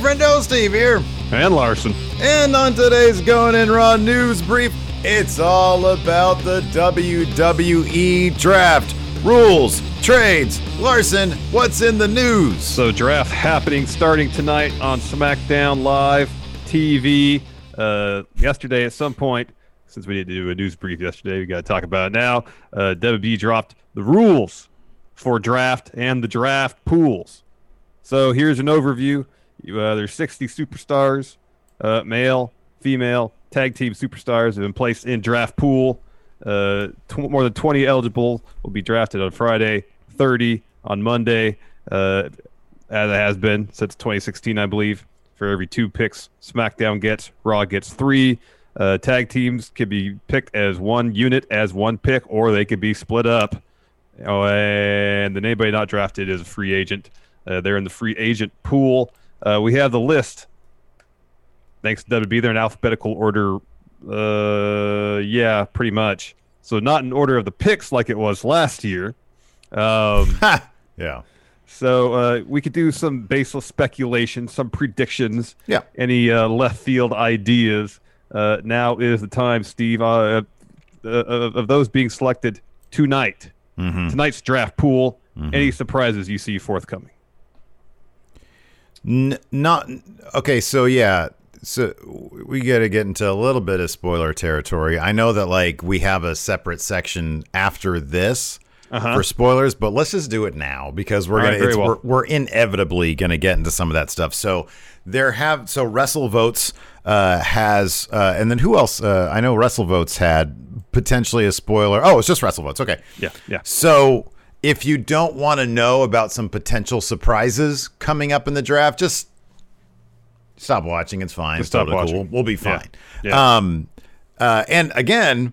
friendo, Steve here. And Larson. And on today's Going In Raw news brief, it's all about the WWE draft. Rules, trades, Larson, what's in the news? So, draft happening starting tonight on SmackDown Live TV. Uh, yesterday, at some point, since we didn't do a news brief yesterday, we got to talk about it now. Uh, WWE dropped the rules for draft and the draft pools. So, here's an overview. Uh, there's 60 superstars, uh, male, female, tag team superstars have been placed in draft pool. Uh, tw- more than 20 eligible will be drafted on Friday, 30 on Monday, uh, as it has been since 2016, I believe. For every two picks, SmackDown gets, Raw gets three. Uh, tag teams can be picked as one unit, as one pick, or they could be split up. Oh, and anybody not drafted is a free agent. Uh, they're in the free agent pool. Uh, we have the list. Thanks to WWE, they're in alphabetical order uh, yeah, pretty much. So not in order of the picks like it was last year. Um, yeah. So uh, we could do some baseless speculation, some predictions. Yeah. Any uh, left field ideas? Uh, now is the time, Steve, uh, uh, of, of those being selected tonight. Mm-hmm. Tonight's draft pool. Any surprises you see forthcoming? N- not okay. So yeah, so we got to get into a little bit of spoiler territory. I know that like we have a separate section after this Uh-huh. for spoilers, but let's just do it now because we're All gonna right, it's, well. we're, we're inevitably gonna get into some of that stuff. So there have so WrestleVotes uh, has uh, and then who else? Uh, I know WrestleVotes had potentially a spoiler. Oh, it's just WrestleVotes. Okay. Yeah, yeah. So if you don't want to know about some potential surprises coming up in the draft, just stop watching. It's fine. Just It's stop totally watching. Cool. We'll be Yeah. fine. Yeah. Um, uh, and again,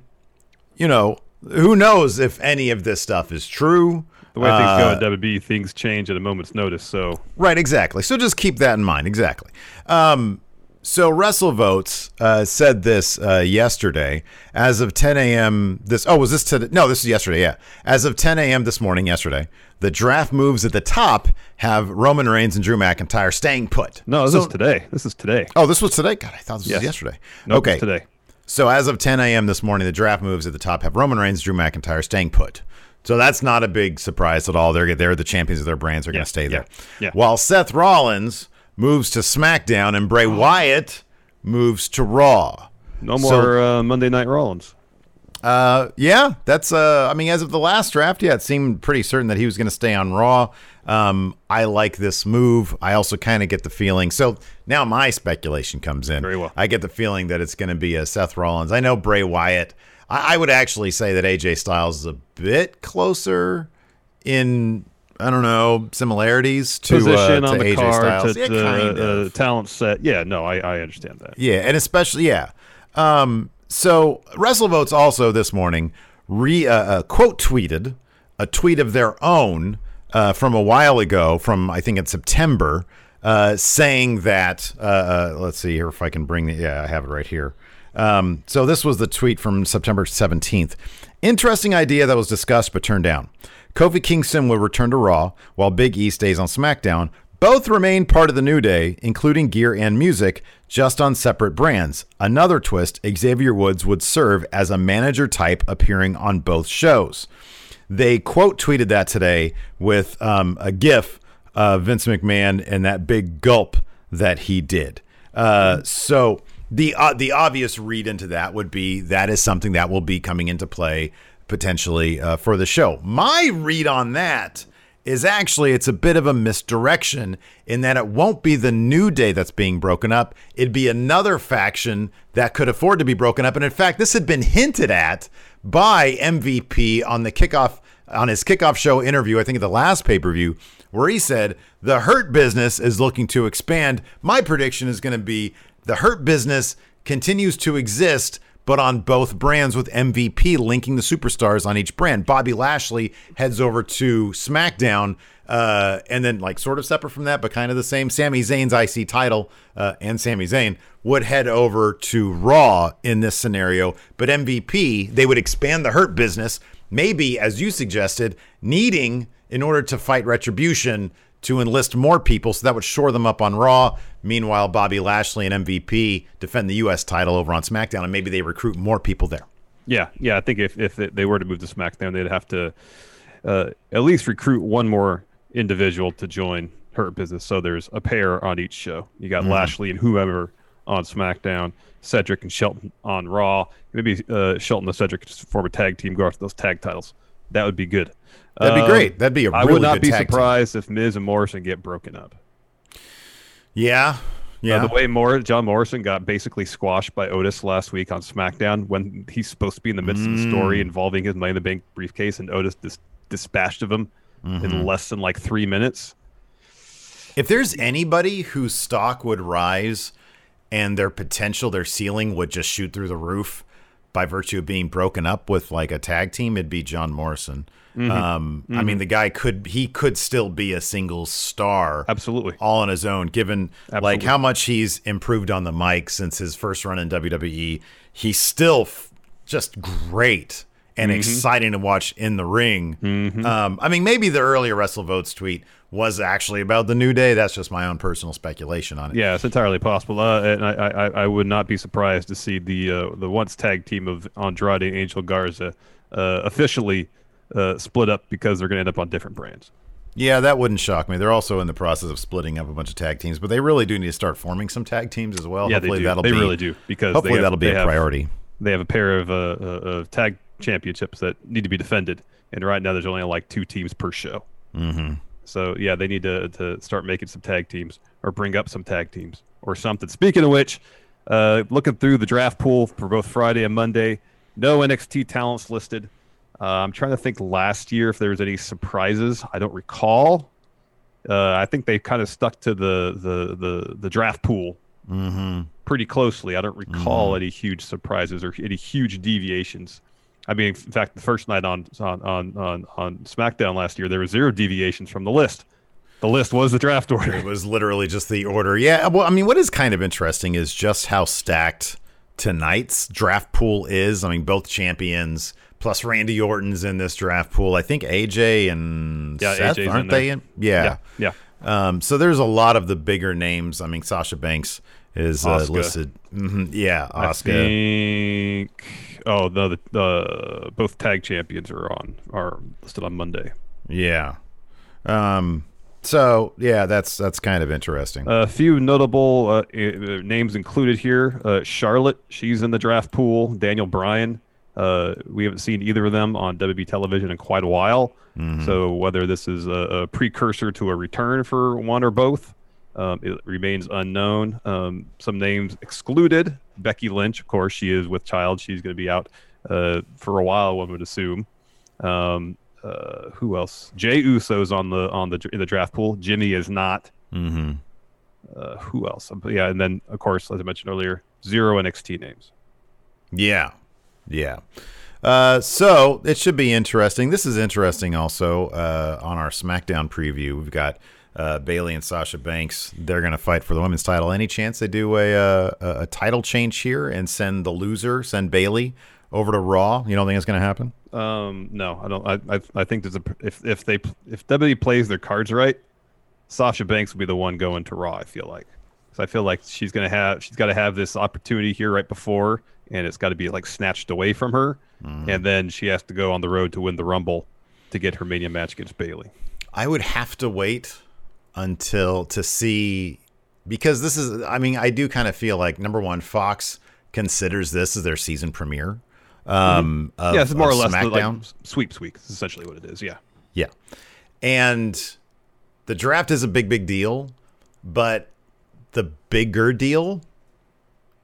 you know, who knows if any of this stuff is true? The way things Uh, go at WWE, things change at a moment's notice. So Right, exactly. So just keep that in mind. Exactly. Um, so WrestleVotes uh, said this uh, yesterday. As of 10 a.m. this oh was this today? No, this is yesterday. Yeah. As of 10 a.m. this morning, yesterday, the draft moves at the top have Roman Reigns and Drew McIntyre staying put. no, this So- is today. This is today. Oh, this was today. God, I thought this Yes. was yesterday. Nope, okay, today. So as of 10 a.m. this morning, the draft moves at the top have Roman Reigns, Drew McIntyre staying put. So that's not a big surprise at all. They're they're the champions of their brands. They're going to stay yeah, there. yeah. While Seth Rollins moves to SmackDown and Bray Wyatt moves to Raw. No So- more uh, Monday Night Rollins. Uh, yeah, that's uh, I mean, as of the last draft, yeah, it seemed pretty certain that he was going to stay on Raw. Um, I like this move. I also kind of get the feeling. So now my speculation comes in. Very well. I get the feeling that it's going to be a Seth Rollins. I know Bray Wyatt. I, I would actually say that AJ Styles is a bit closer in I don't know similarities to Position uh, on to the AJ card, Styles. to yeah, the uh, talent set. Yeah, no, I, I understand that. Yeah, and especially yeah. Um, so WrestleVotes also this morning re uh, uh, quote tweeted a tweet of their own uh, from a while ago, from I think in September, uh, saying that uh, uh, let's see here if I can bring the yeah I have it right here. Um, so this was the tweet from September 17th. Interesting idea that was discussed but turned down. Kofi Kingston will return to Raw while Big E stays on SmackDown. Both remain part of the New Day, including gear and music, just on separate brands. Another twist Xavier Woods would serve as a manager type appearing on both shows. They quote tweeted that today with um, a GIF of Vince McMahon and that big gulp that he did. Uh, so the uh, the obvious read into that would be that is something that will be coming into play potentially uh, for the show. My read on that is actually it's a bit of a misdirection in that it won't be the new day that's being broken up. It'd be another faction that could afford to be broken up. And in fact, this had been hinted at by MVP on the kickoff on his kickoff show interview, I think at the last pay-per-view, where he said the hurt business is looking to expand. My prediction is going to be the hurt business continues to exist but on both brands with MVP linking the superstars on each brand. Bobby Lashley heads over to SmackDown, uh, and then like sort of separate from that, but kind of the same. Sami Zayn's IC title uh, and Sami Zayn would head over to Raw in this scenario, but MVP they would expand the Hurt business, maybe as you suggested, needing in order to fight Retribution to enlist more people, so that would shore them up on Raw. Meanwhile, Bobby Lashley and MVP defend the U.S. title over on SmackDown, and maybe they recruit more people there. Yeah, yeah. I think if if they were to move to SmackDown, they'd have to uh, at least recruit one more individual to join Hurt Business. So there's a pair on each show. You got mm-hmm. Lashley and whoever on SmackDown, Cedric and Shelton on Raw. Maybe uh, Shelton and Cedric just form a tag team, go after those tag titles. That would be good. That'd be um, great. That'd be a. Really I would not be surprised team. if Miz and Morrison get broken up. Yeah, yeah. Uh, the way Mor- John Morrison got basically squashed by Otis last week on SmackDown when he's supposed to be in the midst mm. of the story involving his Money in the Bank briefcase, and Otis dis- dispatched of him mm-hmm. in less than like three minutes. If there's anybody whose stock would rise and their potential, their ceiling would just shoot through the roof by virtue of being broken up with like a tag team, it'd be John Morrison. Mm-hmm. Um, mm-hmm. I mean, mm-hmm. the guy could he could still be a single star, absolutely, all on his own. Given absolutely. like how much he's improved on the mic since his first run in WWE, he's still f- just great and mm-hmm. exciting to watch in the ring. Mm-hmm. Um, I mean, maybe the earlier WrestleVotes tweet was actually about the New Day. That's just my own personal speculation on it. Yeah, it's entirely possible. Uh, and I, I, I, would not be surprised to see the uh, the once tag team of Andrade and Angel Garza uh, officially uh, split up because they're going to end up on different brands. Yeah, that wouldn't shock me. They're also in the process of splitting up a bunch of tag teams, but they really do need to start forming some tag teams as well. Yeah, hopefully they do. That'll they be, really do because hopefully have, that'll be a have, priority. They have a pair of, uh, uh, of tag championships that need to be defended, and right now there's only like two teams per show. Mm-hmm. So yeah, they need to to start making some tag teams or bring up some tag teams or something. Speaking of which, uh, looking through the draft pool for both Friday and Monday, no NXT talents listed. Uh, I'm trying to think last year if there was any surprises. I don't recall. Uh, I think they kind of stuck to the the the, the draft pool mm-hmm. pretty closely. I don't recall mm-hmm. any huge surprises or any huge deviations. I mean, in fact, the first night on on on on, on SmackDown last year, there were zero deviations from the list. The list was the draft order. It was literally just the order. Yeah. Well, I mean, what is kind of interesting is just how stacked tonight's draft pool is. I mean, both champions plus Randy Orton's in this draft pool. I think AJ and yeah, Seth AJ's aren't in they in? Yeah, yeah. yeah. Um, so there's a lot of the bigger names. I mean, Sasha Banks is uh, listed. Mm-hmm. Yeah, Oscar. I think. Oh no, the, the both tag champions are on are listed on Monday. Yeah. Um. So yeah, that's that's kind of interesting. A few notable uh, names included here: uh, Charlotte, she's in the draft pool. Daniel Bryan, uh, we haven't seen either of them on WWE television in quite a while. Mm-hmm. So whether this is a, a, precursor to a return for one or both, um, it remains unknown. Um, some names excluded: Becky Lynch, of course, she is with child. She's going to be out uh, for a while. One would assume. Um, uh, who else? Jey Uso's on the on the in the draft pool. Jimmy is not. Mm-hmm. Uh, who else? Yeah, and then of course, as I mentioned earlier, zero NXT names. Yeah, yeah. Uh, so it should be interesting. This is interesting also uh, on our SmackDown preview. We've got uh, Bayley and Sasha Banks. They're going to fight for the women's title. Any chance they do a, uh, a, a title change here and send the loser, send Bayley over to Raw? You don't think it's going to happen? Um, no, I don't. I, I, I think there's a if if they if WWE plays their cards right, Sasha Banks will be the one going to Raw. I feel like. So I feel like she's gonna have she's got to have this opportunity here right before and it's got to be like snatched away from her, mm. and then she has to go on the road to win the Rumble to get her Mania match against Bayley. I would have to wait until to see because this is. I mean, I do kind of feel like number one, Fox considers this as their season premiere. Um, mm-hmm. of, yeah, it's more or less SmackDown. like sweeps week. Is essentially what it is. Yeah, yeah, and the draft is a big, big deal, but the bigger deal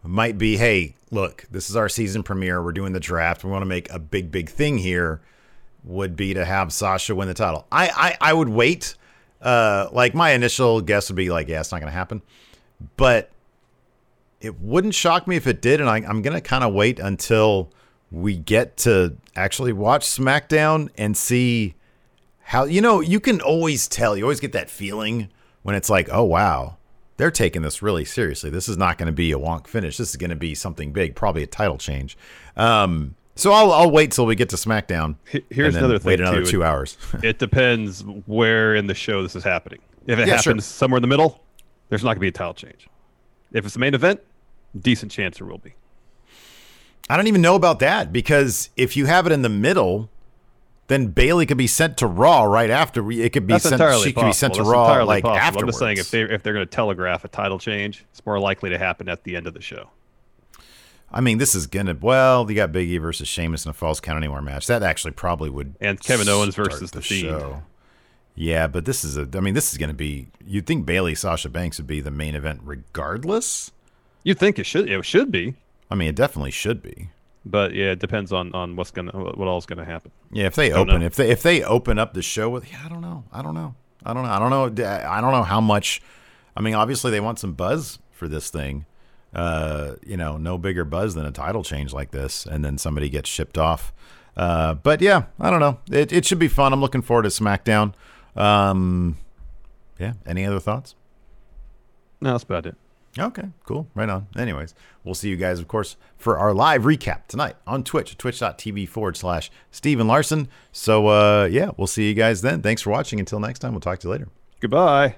might be, hey, look, this is our season premiere. We're doing the draft. We want to make a big, big thing here. Would be to have Sasha win the title. I, I, I would wait. Uh, like my initial guess would be like, yeah, it's not going to happen. But it wouldn't shock me if it did, and I, I'm going to kind of wait until we get to actually watch SmackDown and see how. You know, you can always tell. You always get that feeling when it's like, oh wow, they're taking this really seriously. This is not going to be a wonk finish. This is going to be something big, probably a title change. Um, so I'll I'll wait till we get to SmackDown. Here's another thing. Wait another too. two hours. it depends where in the show this is happening. If it Yeah, sure. happens somewhere in the middle, there's not going to be a title change. If it's the main event, decent chance there will be. I don't even know about that because if you have it in the middle, then Bayley could be sent to Raw right after. It could be That's sent. She possible. could be sent to That's Raw entirely like possible. afterwards. I'm just saying if they if they're going to telegraph a title change, it's more likely to happen at the end of the show. I mean, this is gonna. Well, you got Big E versus Sheamus in a Falls Count Anywhere match. That actually probably would. And Kevin Owens versus The Fiend. Yeah, but this is a. I mean, this is gonna be. You'd think Bayley Sasha Banks would be the main event regardless. You think it should it should be, I mean, it definitely should be. but yeah, it depends on on what's gonna what all's going to happen. Yeah, if they open, know. if they if they open up the show with, yeah, I don't know, I don't know, I don't know, I don't know, I don't know how much. I mean, obviously they want some buzz for this thing. Uh, you know, no bigger buzz than a title change like this, and then somebody gets shipped off. Uh, but yeah, I don't know. It it should be fun. I'm looking forward to SmackDown. Um, yeah. Any other thoughts? No, that's about it. Okay, cool. Right on. Anyways, we'll see you guys, of course, for our live recap tonight on Twitch, twitch.tv forward slash Steve and Larson. So, uh, yeah, we'll see you guys then. Thanks for watching. Until next time, we'll talk to you later. Goodbye.